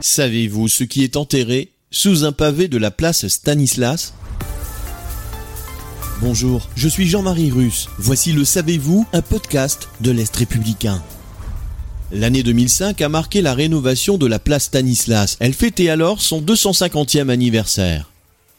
Savez-vous ce qui est enterré sous un pavé de la place Stanislas? Bonjour, je suis Jean-Marie Russe. Voici le Savez-vous, un podcast de l'Est républicain. L'année 2005 a marqué la rénovation de la place Stanislas. Elle fêtait alors son 250e anniversaire.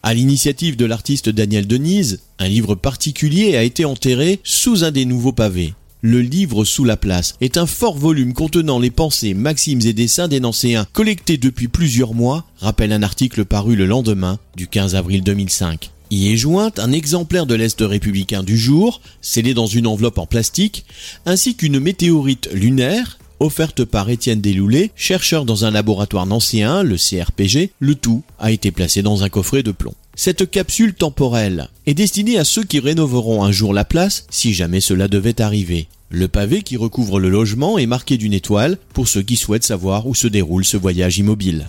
À l'initiative de l'artiste Daniel Denise, un livre particulier a été enterré sous un des nouveaux pavés. Le livre Sous la place est un fort volume contenant les pensées, maximes et dessins des Nancéens collectés depuis plusieurs mois, rappelle un article paru le lendemain du 15 avril 2005. Y est jointe un exemplaire de l'Est républicain du jour, scellé dans une enveloppe en plastique, ainsi qu'une météorite lunaire offerte par Étienne Deloulet, chercheur dans un laboratoire nancéen, le CRPG, le tout a été placé dans un coffret de plomb. Cette capsule temporelle est destinée à ceux qui rénoveront un jour la place si jamais cela devait arriver. Le pavé qui recouvre le logement est marqué d'une étoile pour ceux qui souhaitent savoir où se déroule ce voyage immobile.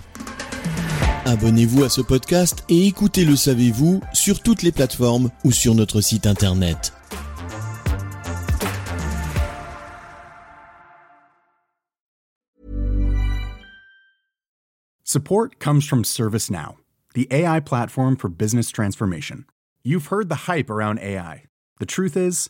Abonnez-vous à ce podcast et écoutez Le Savez-vous sur toutes les plateformes ou sur notre site internet. Support comes from ServiceNow, the AI platform for business transformation. You've heard the hype around AI. The truth is,